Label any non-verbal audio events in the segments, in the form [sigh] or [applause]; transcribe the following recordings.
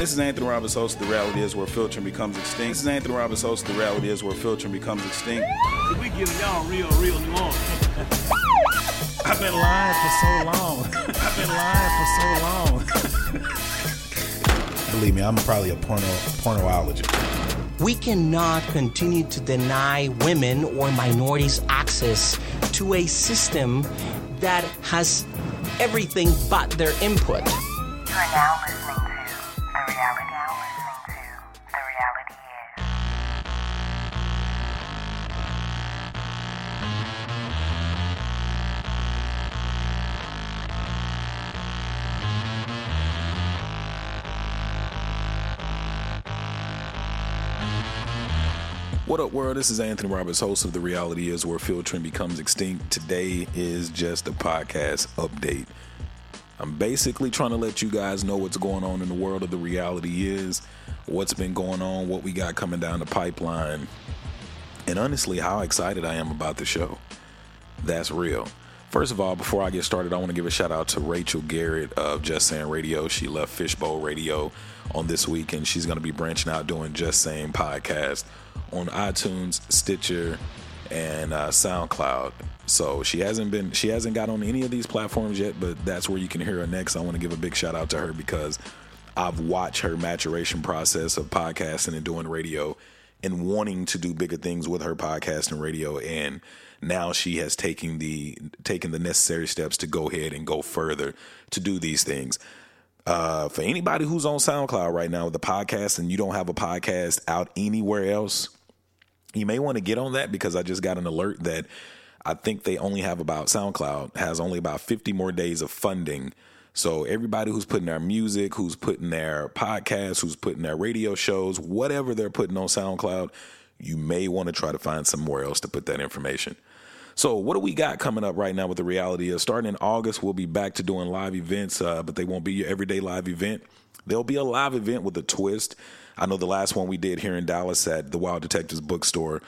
This is Anthony Roberts, host of The Reality Is Where Filtering Becomes Extinct. This is Anthony Roberts, host of The Reality Is Where Filtering Becomes Extinct. We giving y'all real, real New Orleans. [laughs] I've been lying for so long. [laughs] I've been lying for so long. [laughs] Believe me, I'm probably a porno pornoologist. We cannot continue to deny women or minorities access to a system that has everything but their input. You are now What up, world? This is Anthony Roberts, host of The Reality Is Where Filtering Becomes Extinct. Today is just a podcast update. I'm basically trying to let you guys know what's going on in the world of The Reality Is, what's been going on, what we got coming down the pipeline, and honestly, how excited I am about the show. That's real. First of all, before I get started, I want to give a shout out to Rachel Garrett of Just Saying Radio. She left Fishbowl Radio on this week, and she's going to be branching out doing Just Saying podcast on iTunes, Stitcher, and uh, SoundCloud. So she hasn't been, she hasn't got on any of these platforms yet, but that's where you can hear her next. I want to give a big shout out to her because I've watched her maturation process of podcasting and doing radio and wanting to do bigger things with her podcast and radio and now she has taken the taken the necessary steps to go ahead and go further to do these things uh, for anybody who's on SoundCloud right now with the podcast and you don't have a podcast out anywhere else, you may want to get on that because I just got an alert that I think they only have about SoundCloud has only about 50 more days of funding. So everybody who's putting their music, who's putting their podcasts, who's putting their radio shows, whatever they're putting on SoundCloud, you may want to try to find somewhere else to put that information. So, what do we got coming up right now with the reality is starting in August, we'll be back to doing live events, uh, but they won't be your everyday live event. There'll be a live event with a twist. I know the last one we did here in Dallas at the Wild Detectives bookstore,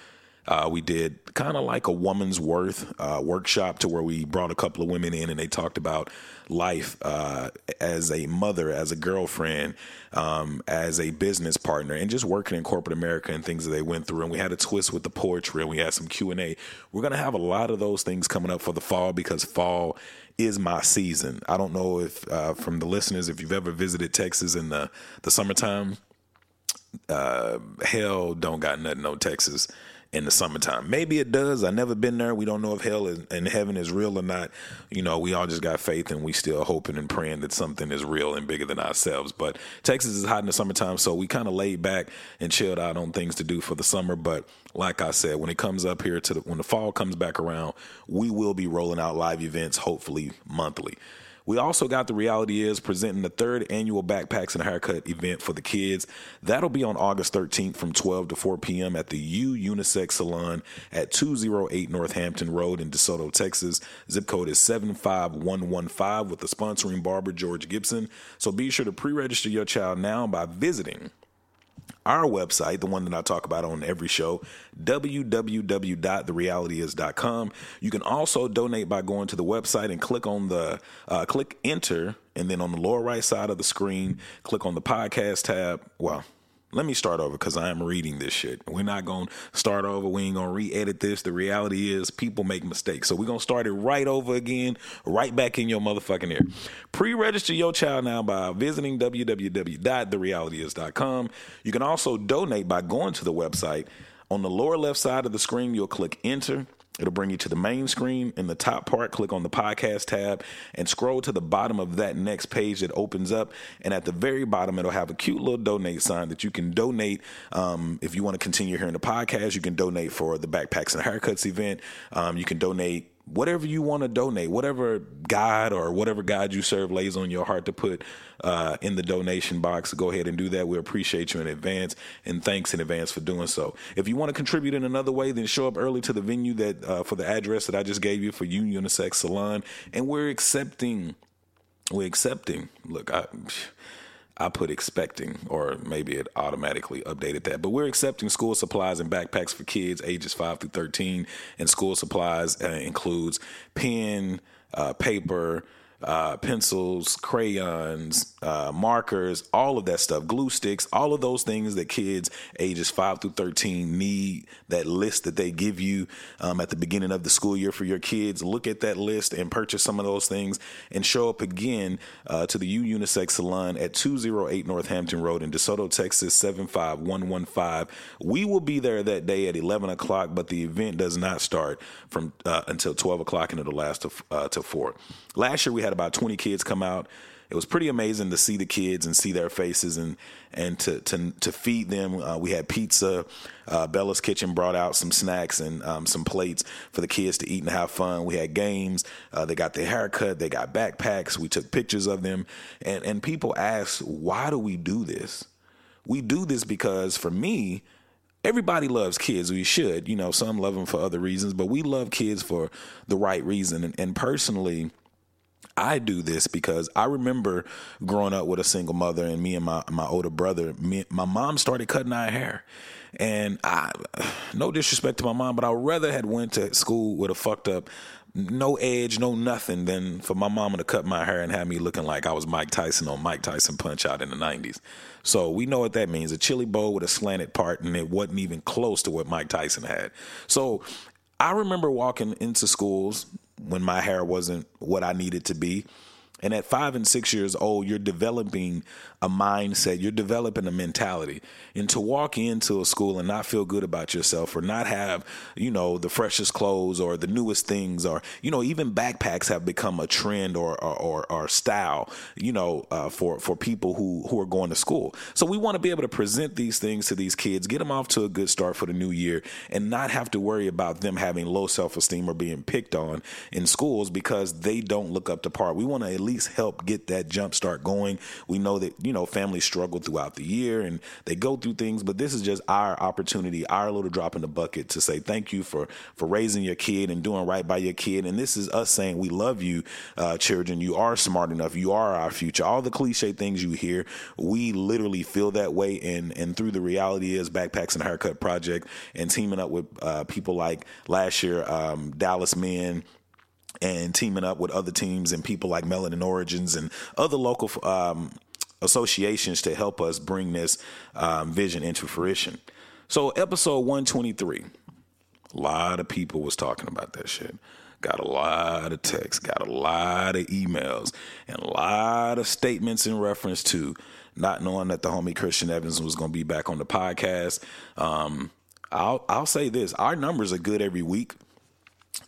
uh, we did kind of like a woman's worth uh, workshop to where we brought a couple of women in and they talked about life uh, as a mother, as a girlfriend, um, as a business partner, and just working in corporate America and things that they went through. And we had a twist with the poetry, and we had some Q and A. We're gonna have a lot of those things coming up for the fall because fall is my season. I don't know if uh, from the listeners if you've ever visited Texas in the the summertime. Uh, hell don't got nothing on Texas in the summertime. Maybe it does. I never been there. We don't know if hell is, and heaven is real or not. You know, we all just got faith and we still hoping and praying that something is real and bigger than ourselves. But Texas is hot in the summertime, so we kind of laid back and chilled out on things to do for the summer. But like I said, when it comes up here to the, when the fall comes back around, we will be rolling out live events, hopefully monthly. We also got the reality is presenting the third annual Backpacks and Haircut event for the kids. That'll be on August 13th from 12 to 4 p.m. at the U Unisex Salon at 208 Northampton Road in DeSoto, Texas. Zip code is 75115 with the sponsoring barber George Gibson. So be sure to pre-register your child now by visiting our website, the one that I talk about on every show, www.therealityis.com. You can also donate by going to the website and click on the uh, click enter, and then on the lower right side of the screen, click on the podcast tab. Well, let me start over because I am reading this shit. We're not going to start over. We ain't going to re edit this. The reality is people make mistakes. So we're going to start it right over again, right back in your motherfucking ear. Pre register your child now by visiting www.therealityis.com. You can also donate by going to the website. On the lower left side of the screen, you'll click enter. It'll bring you to the main screen. In the top part, click on the podcast tab and scroll to the bottom of that next page that opens up. And at the very bottom, it'll have a cute little donate sign that you can donate. Um, if you want to continue hearing the podcast, you can donate for the Backpacks and Haircuts event. Um, you can donate whatever you want to donate, whatever God or whatever God you serve lays on your heart to put uh, in the donation box, go ahead and do that. We appreciate you in advance and thanks in advance for doing so. If you want to contribute in another way, then show up early to the venue that uh, for the address that I just gave you for U Unisex Salon, and we're accepting. We're accepting. Look, I. I put expecting, or maybe it automatically updated that. But we're accepting school supplies and backpacks for kids ages 5 through 13. And school supplies uh, includes pen, uh, paper, uh, pencils, crayons, uh, markers, all of that stuff, glue sticks, all of those things that kids ages 5 through 13 need. That list that they give you um, at the beginning of the school year for your kids. Look at that list and purchase some of those things and show up again uh, to the U Unisex Salon at 208 Northampton Road in DeSoto, Texas 75115. We will be there that day at 11 o'clock, but the event does not start from uh, until 12 o'clock and it'll last to, uh, to 4. Last year we had about 20 kids come out. It was pretty amazing to see the kids and see their faces and and to to to feed them. Uh, we had pizza. Uh, Bella's Kitchen brought out some snacks and um, some plates for the kids to eat and have fun. We had games. Uh, they got their haircut. They got backpacks. We took pictures of them. And and people ask, why do we do this? We do this because for me, everybody loves kids. We should, you know, some love them for other reasons, but we love kids for the right reason. And, and personally, I do this because I remember growing up with a single mother and me and my, my older brother, me, my mom started cutting our hair. And I, no disrespect to my mom, but I rather had went to school with a fucked up, no edge, no nothing than for my mama to cut my hair and have me looking like I was Mike Tyson on Mike Tyson Punch Out in the 90s. So we know what that means. A chili bowl with a slanted part and it wasn't even close to what Mike Tyson had. So I remember walking into schools when my hair wasn't what I needed to be. And at five and six years old, you're developing a mindset, you're developing a mentality. And to walk into a school and not feel good about yourself or not have, you know, the freshest clothes or the newest things or, you know, even backpacks have become a trend or or, or, or style, you know, uh, for, for people who, who are going to school. So we want to be able to present these things to these kids, get them off to a good start for the new year and not have to worry about them having low self esteem or being picked on in schools because they don't look up to par. We want to at least help get that jump start going. We know that, you know, families struggle throughout the year and they go through things, but this is just our opportunity, our little drop in the bucket to say thank you for for raising your kid and doing right by your kid. And this is us saying we love you, uh, children. You are smart enough. You are our future. All the cliche things you hear, we literally feel that way. And and through the reality is backpacks and haircut project and teaming up with uh, people like last year, um, Dallas Men and teaming up with other teams and people like Melanin Origins and other local um, associations to help us bring this um, vision into fruition. So, episode 123, a lot of people was talking about that shit. Got a lot of texts, got a lot of emails, and a lot of statements in reference to not knowing that the homie Christian Evans was going to be back on the podcast. Um, I'll I'll say this: our numbers are good every week.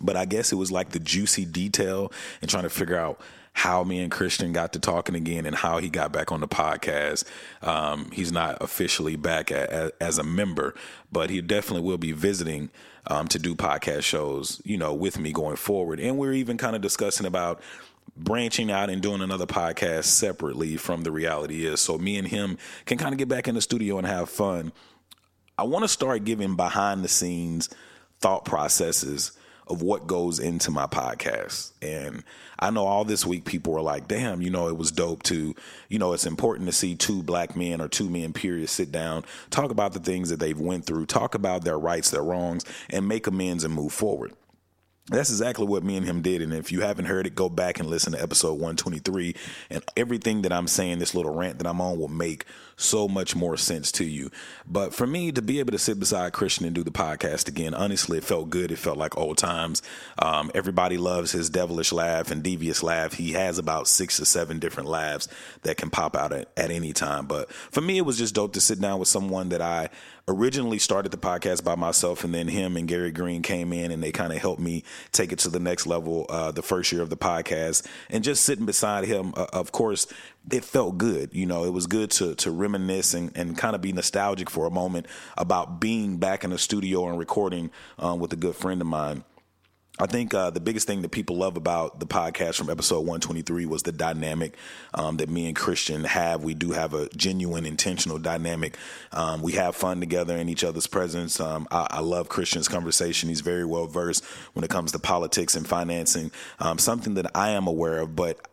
But I guess it was like the juicy detail and trying to figure out how me and Christian got to talking again and how he got back on the podcast. Um, he's not officially back a, a, as a member, but he definitely will be visiting um, to do podcast shows, you know, with me going forward. And we're even kind of discussing about branching out and doing another podcast separately from the reality is so me and him can kind of get back in the studio and have fun. I want to start giving behind the scenes thought processes of what goes into my podcast. And I know all this week people were like, damn, you know, it was dope to, you know, it's important to see two black men or two men, period, sit down, talk about the things that they've went through, talk about their rights, their wrongs, and make amends and move forward. That's exactly what me and him did. And if you haven't heard it, go back and listen to episode 123. And everything that I'm saying, this little rant that I'm on, will make so much more sense to you. But for me to be able to sit beside Christian and do the podcast again, honestly, it felt good. It felt like old times. Um, everybody loves his devilish laugh and devious laugh. He has about six or seven different laughs that can pop out at, at any time. But for me, it was just dope to sit down with someone that I originally started the podcast by myself, and then him and Gary Green came in and they kind of helped me take it to the next level uh, the first year of the podcast. And just sitting beside him, uh, of course, it felt good. You know, it was good to to reminisce and, and kind of be nostalgic for a moment about being back in the studio and recording um, with a good friend of mine. I think uh, the biggest thing that people love about the podcast from episode 123 was the dynamic um, that me and Christian have. We do have a genuine, intentional dynamic. Um, we have fun together in each other's presence. Um, I, I, love Christian's conversation. He's very well versed when it comes to politics and financing, um, something that I am aware of, but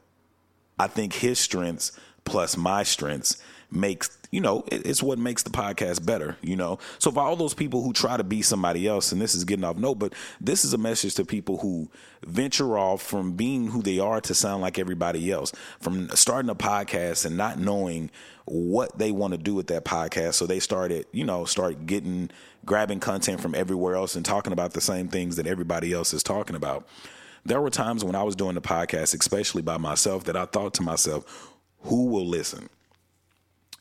I think his strengths plus my strengths makes you know it's what makes the podcast better you know? So for all those people who try to be somebody else and this is getting off note but this is a message to people who venture off from being who they are to sound like everybody else from starting a podcast and not knowing what they want to do with that podcast. So they started you know start getting grabbing content from everywhere else and talking about the same things that everybody else is talking about. There were times when I was doing the podcast, especially by myself, that I thought to myself, who will listen?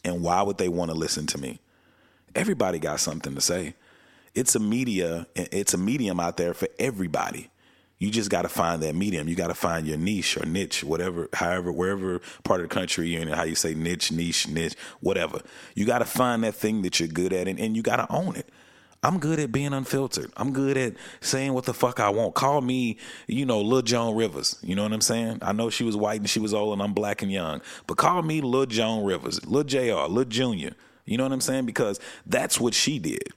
And why would they want to listen to me? Everybody got something to say. It's a media, it's a medium out there for everybody. You just got to find that medium. You got to find your niche or niche, whatever, however, wherever part of the country you're in, how you say niche, niche, niche, whatever. You got to find that thing that you're good at and, and you got to own it. I'm good at being unfiltered. I'm good at saying what the fuck I want. Call me, you know, Lil Joan Rivers. You know what I'm saying? I know she was white and she was old and I'm black and young, but call me Lil Joan Rivers, Lil Jr., Lil Junior. You know what I'm saying? Because that's what she did.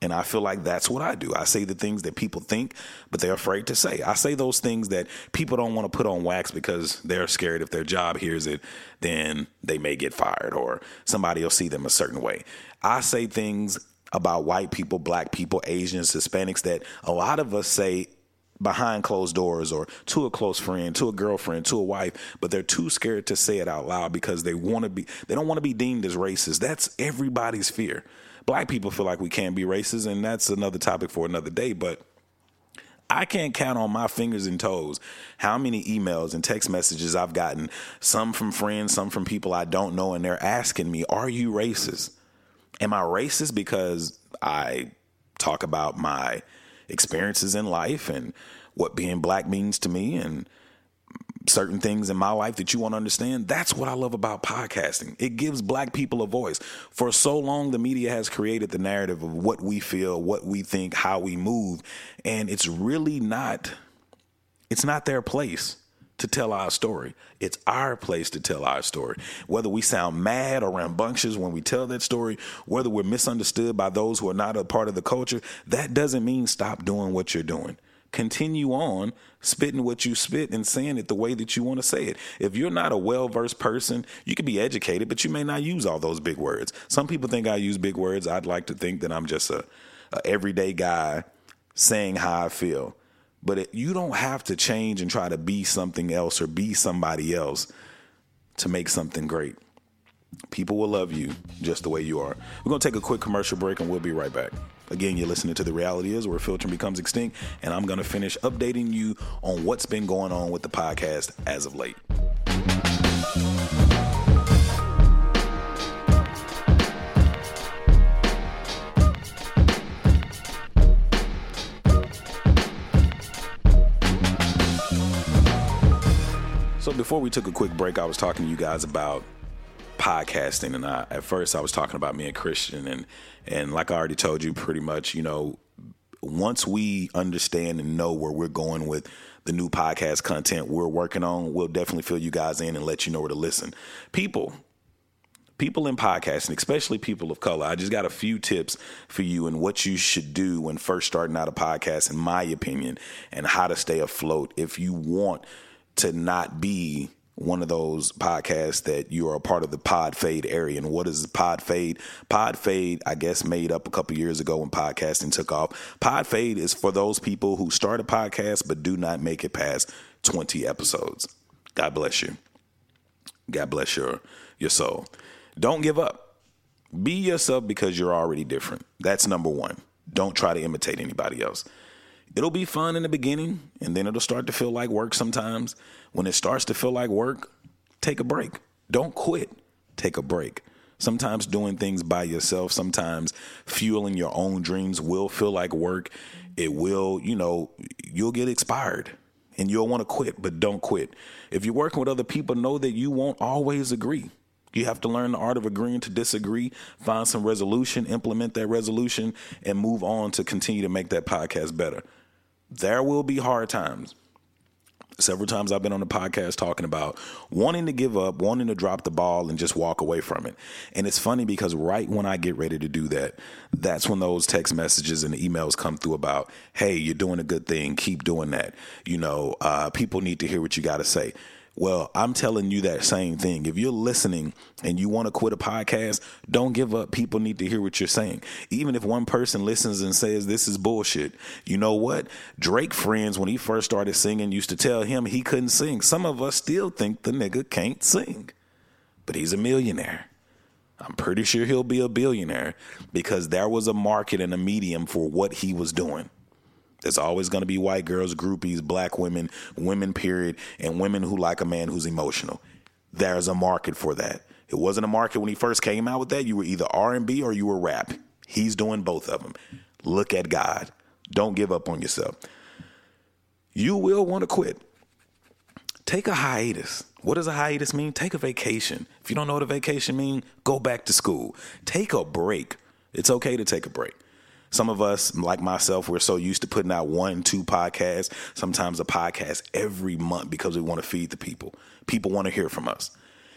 And I feel like that's what I do. I say the things that people think, but they're afraid to say. I say those things that people don't want to put on wax because they're scared if their job hears it, then they may get fired or somebody will see them a certain way. I say things about white people, black people, Asians, Hispanics that a lot of us say behind closed doors or to a close friend, to a girlfriend, to a wife, but they're too scared to say it out loud because they want to be they don't want to be deemed as racist. That's everybody's fear. Black people feel like we can't be racist and that's another topic for another day, but I can't count on my fingers and toes how many emails and text messages I've gotten, some from friends, some from people I don't know, and they're asking me, Are you racist? Am I racist because I talk about my experiences in life and what being black means to me and certain things in my life that you want to understand. That's what I love about podcasting. It gives black people a voice. For so long, the media has created the narrative of what we feel, what we think, how we move. And it's really not, it's not their place to tell our story. It's our place to tell our story. Whether we sound mad or rambunctious when we tell that story, whether we're misunderstood by those who are not a part of the culture, that doesn't mean stop doing what you're doing. Continue on spitting what you spit and saying it the way that you want to say it. If you're not a well versed person, you can be educated, but you may not use all those big words. Some people think I use big words. I'd like to think that I'm just a, a everyday guy saying how I feel. But it, you don't have to change and try to be something else or be somebody else to make something great. People will love you just the way you are. We're going to take a quick commercial break and we'll be right back. Again, you're listening to The Reality Is where filtering becomes extinct, and I'm going to finish updating you on what's been going on with the podcast as of late. Before we took a quick break, I was talking to you guys about podcasting, and I, at first I was talking about me and Christian, and and like I already told you, pretty much, you know, once we understand and know where we're going with the new podcast content we're working on, we'll definitely fill you guys in and let you know where to listen. People, people in podcasting, especially people of color, I just got a few tips for you and what you should do when first starting out a podcast, in my opinion, and how to stay afloat if you want to not be one of those podcasts that you are a part of the pod fade area. And what is pod fade? Pod fade, I guess, made up a couple years ago when podcasting took off. Pod fade is for those people who start a podcast but do not make it past 20 episodes. God bless you. God bless your your soul. Don't give up. Be yourself because you're already different. That's number one. Don't try to imitate anybody else it'll be fun in the beginning and then it'll start to feel like work sometimes. When it starts to feel like work, take a break. Don't quit. Take a break. Sometimes doing things by yourself, sometimes fueling your own dreams will feel like work. It will, you know, you'll get expired and you'll want to quit, but don't quit. If you're working with other people, know that you won't always agree. You have to learn the art of agreeing to disagree, find some resolution, implement that resolution, and move on to continue to make that podcast better. There will be hard times. Several times I've been on the podcast talking about wanting to give up, wanting to drop the ball and just walk away from it. And it's funny because right when I get ready to do that, that's when those text messages and emails come through about, hey, you're doing a good thing. Keep doing that. You know, uh, people need to hear what you got to say. Well, I'm telling you that same thing. If you're listening and you want to quit a podcast, don't give up. People need to hear what you're saying. Even if one person listens and says this is bullshit, you know what? Drake friends, when he first started singing, used to tell him he couldn't sing. Some of us still think the nigga can't sing, but he's a millionaire. I'm pretty sure he'll be a billionaire because there was a market and a medium for what he was doing. There's always going to be white girls, groupies, black women, women, period, and women who like a man who's emotional. There's a market for that. It wasn't a market when he first came out with that. You were either R&B or you were rap. He's doing both of them. Look at God. Don't give up on yourself. You will want to quit. Take a hiatus. What does a hiatus mean? Take a vacation. If you don't know what a vacation means, go back to school. Take a break. It's okay to take a break. Some of us, like myself, we're so used to putting out one, two podcasts, sometimes a podcast every month because we want to feed the people. People want to hear from us.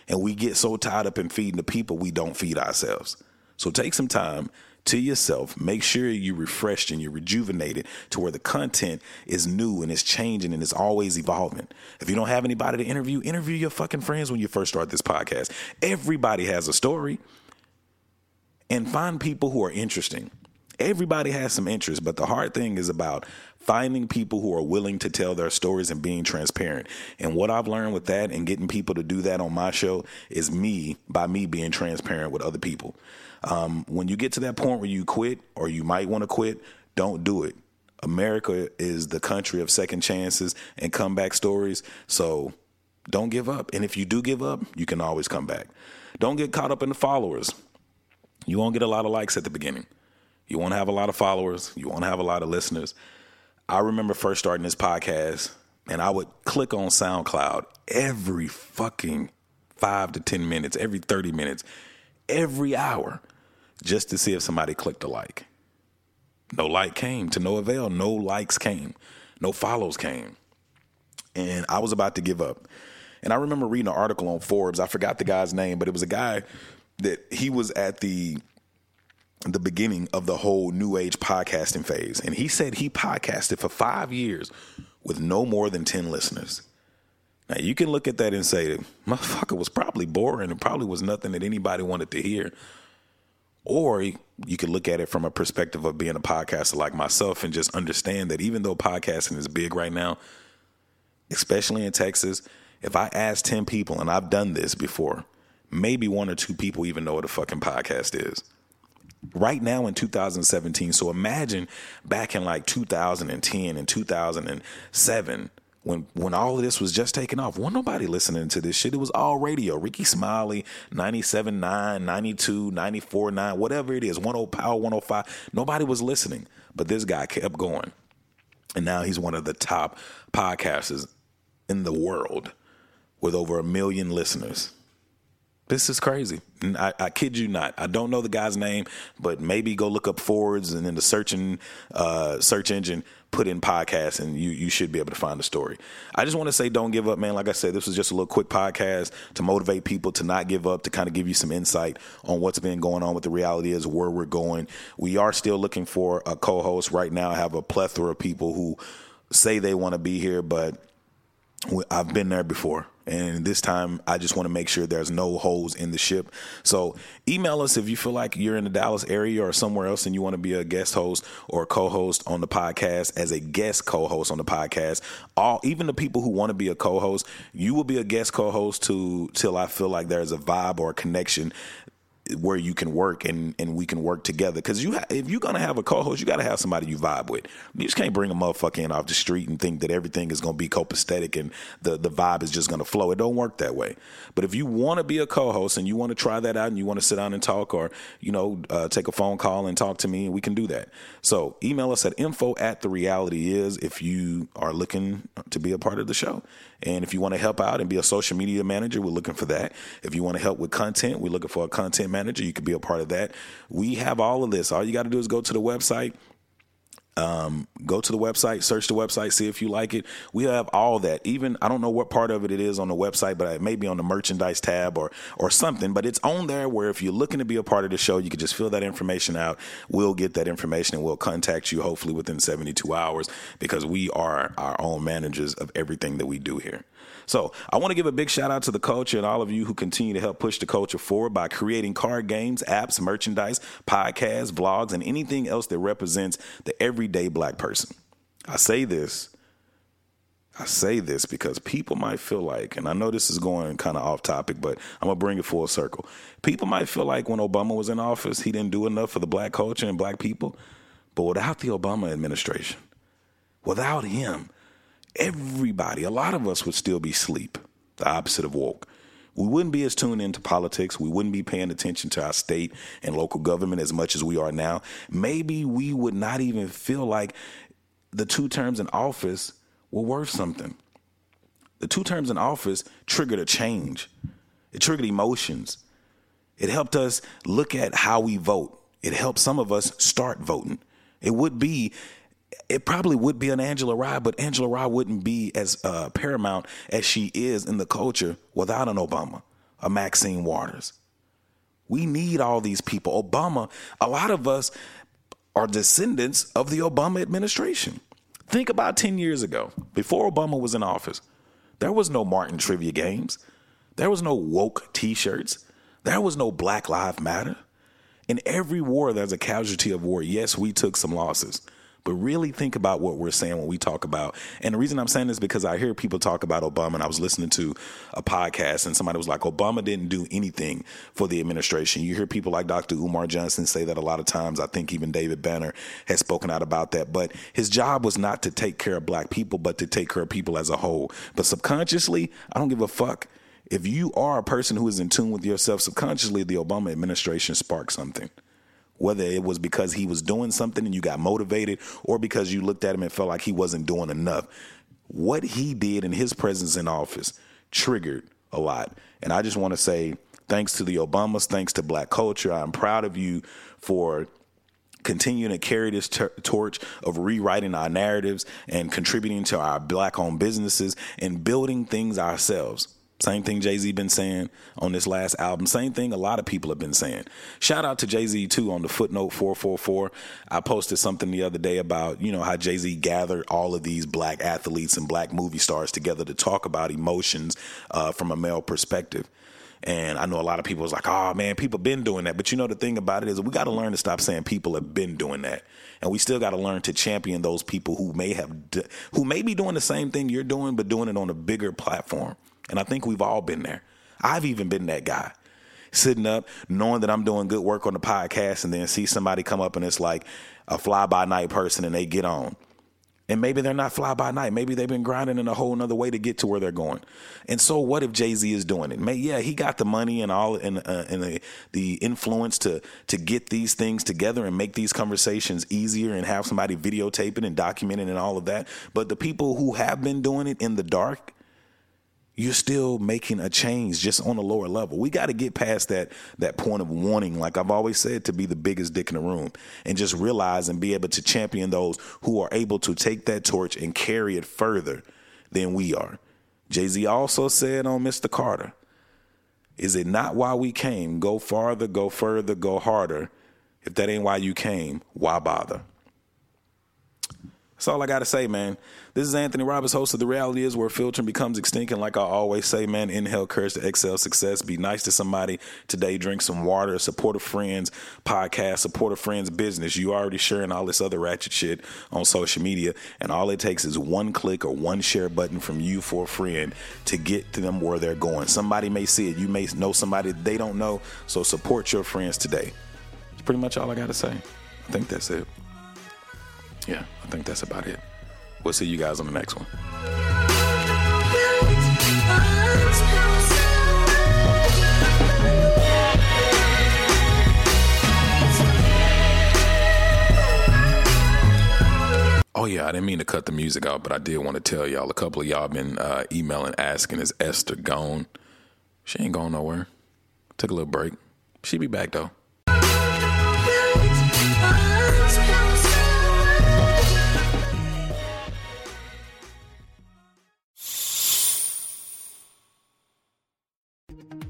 And we get so tied up in feeding the people, we don't feed ourselves. So take some time to yourself. Make sure you're refreshed and you're rejuvenated to where the content is new and it's changing and it's always evolving. If you don't have anybody to interview, interview your fucking friends when you first start this podcast. Everybody has a story. And find people who are interesting. Everybody has some interest, but the hard thing is about finding people who are willing to tell their stories and being transparent. And what I've learned with that and getting people to do that on my show is me by me being transparent with other people. Um, when you get to that point where you quit or you might want to quit, don't do it. America is the country of second chances and comeback stories. So don't give up. And if you do give up, you can always come back. Don't get caught up in the followers. You won't get a lot of likes at the beginning. You want to have a lot of followers. You want to have a lot of listeners. I remember first starting this podcast, and I would click on SoundCloud every fucking five to 10 minutes, every 30 minutes, every hour, just to see if somebody clicked a like. No like came to no avail. No likes came. No follows came. And I was about to give up. And I remember reading an article on Forbes. I forgot the guy's name, but it was a guy that he was at the the beginning of the whole new age podcasting phase. And he said he podcasted for five years with no more than 10 listeners. Now you can look at that and say, motherfucker was probably boring and probably was nothing that anybody wanted to hear. Or you could look at it from a perspective of being a podcaster like myself and just understand that even though podcasting is big right now, especially in Texas, if I ask 10 people, and I've done this before, maybe one or two people even know what a fucking podcast is right now in 2017. So imagine back in like 2010 and 2007 when when all of this was just taking off. Wasn't nobody listening to this shit. It was all radio. Rickey Smiley, 97.9, 92, 94.9, whatever it is, 10 Power 105. Nobody was listening. But this guy kept going. And now he's one of the top podcasters in the world with over a million listeners. This is crazy. I, I, kid you not. I don't know the guy's name, but maybe go look up Forbes and in the searching uh, search engine, put in podcast, and you you should be able to find the story. I just want to say, don't give up, man. Like I said, this was just a little quick podcast to motivate people to not give up, to kind of give you some insight on what's been going on. What the reality is, where we're going. We are still looking for a co-host right now. I have a plethora of people who say they want to be here, but I've been there before. And this time, I just want to make sure there's no holes in the ship. So, email us if you feel like you're in the Dallas area or somewhere else and you want to be a guest host or co host on the podcast as a guest co host on the podcast. All, even the people who want to be a co host, you will be a guest co host to till I feel like there's a vibe or a connection where you can work and, and we can work together. Because you ha- if you're gonna have a co-host, you got to have somebody you vibe with. You just can't bring a motherfucker in off the street and think that everything is gonna be copacetic and the the vibe is just gonna flow. It don't work that way. But if you want to be a co-host and you want to try that out and you want to sit down and talk or you know uh, take a phone call and talk to me, we can do that. So email us at info at the reality is if you are looking to be a part of the show. And if you want to help out and be a social media manager, we're looking for that. If you want to help with content, we're looking for a content manager. You could be a part of that. We have all of this. All you got to do is go to the website. Um, go to the website, search the website, see if you like it. We have all that. Even I don't know what part of it it is on the website, but it may be on the merchandise tab or or something. But it's on there where if you're looking to be a part of the show, you can just fill that information out. We'll get that information and we'll contact you hopefully within 72 hours because we are our own managers of everything that we do here. So I want to give a big shout out to the culture and all of you who continue to help push the culture forward by creating card games, apps, merchandise, podcasts, vlogs, and anything else that represents the everyday black person. I say this. I say this because people might feel like, and I know this is going kind of off topic, but I'm gonna bring it full circle. People might feel like when Obama was in office, he didn't do enough for the black culture and black people. But without the Obama administration, without him, everybody, a lot of us would still be asleep, the opposite of woke. We wouldn't be as tuned into politics. We wouldn't be paying attention to our state and local government as much as we are now. Maybe we would not even feel like the two terms in office were worth something. The two terms in office triggered a change, it triggered emotions. It helped us look at how we vote. It helped some of us start voting. It would be it probably would be an Angela Rye, but Angela Rye wouldn't be as uh, paramount as she is in the culture without an Obama, a Maxine Waters. We need all these people. Obama, a lot of us are descendants of the Obama administration. Think about 10 years ago, before Obama was in office, there was no Martin trivia games. There was no woke t shirts. There was no Black Lives Matter. In every war, there's a casualty of war. Yes, we took some losses. But really think about what we're saying when we talk about. And the reason I'm saying this is because I hear people talk about Obama, and I was listening to a podcast, and somebody was like, Obama didn't do anything for the administration. You hear people like Dr. Umar Johnson say that a lot of times. I think even David Banner has spoken out about that. But his job was not to take care of black people, but to take care of people as a whole. But subconsciously, I don't give a fuck. If you are a person who is in tune with yourself subconsciously, the Obama administration sparked something whether it was because he was doing something and you got motivated or because you looked at him and felt like he wasn't doing enough. What he did in his presence in office triggered a lot. And I just want to say thanks to the Obamas, thanks to black culture. I'm proud of you for continuing to carry this ter- torch of rewriting our narratives and contributing to our black owned businesses and building things ourselves. Same thing Jay Z been saying on this last album. Same thing a lot of people have been saying. Shout out to Jay Z too on the footnote four four four. I posted something the other day about you know how Jay Z gathered all of these black athletes and black movie stars together to talk about emotions uh, from a male perspective. And I know a lot of people was like, "Oh man, people been doing that." But you know the thing about it is we got to learn to stop saying people have been doing that, and we still got to learn to champion those people who may have who may be doing the same thing you're doing, but doing it on a bigger platform. And I think we've all been there. I've even been that guy. Sitting up, knowing that I'm doing good work on the podcast, and then see somebody come up and it's like a fly by night person and they get on. And maybe they're not fly by night. Maybe they've been grinding in a whole nother way to get to where they're going. And so, what if Jay Z is doing it? May, yeah, he got the money and all and, uh, and the, the influence to to get these things together and make these conversations easier and have somebody videotaping and documenting and all of that. But the people who have been doing it in the dark, you're still making a change just on a lower level. We got to get past that that point of wanting, like I've always said, to be the biggest dick in the room, and just realize and be able to champion those who are able to take that torch and carry it further than we are. Jay Z also said on Mr. Carter, "Is it not why we came? Go farther, go further, go harder. If that ain't why you came, why bother?" That's all I got to say, man. This is Anthony Roberts, host of The Reality Is Where Filtering Becomes Extinct. And like I always say, man, inhale courage to excel success. Be nice to somebody today. Drink some water. Support a friend's podcast. Support a friend's business. You already sharing all this other ratchet shit on social media. And all it takes is one click or one share button from you for a friend to get to them where they're going. Somebody may see it. You may know somebody they don't know. So support your friends today. That's pretty much all I got to say. I think that's it. Yeah, I think that's about it. We'll see you guys on the next one. Oh yeah, I didn't mean to cut the music out, but I did want to tell y'all. A couple of y'all been uh, emailing asking, "Is Esther gone?" She ain't going nowhere. Took a little break. She be back though.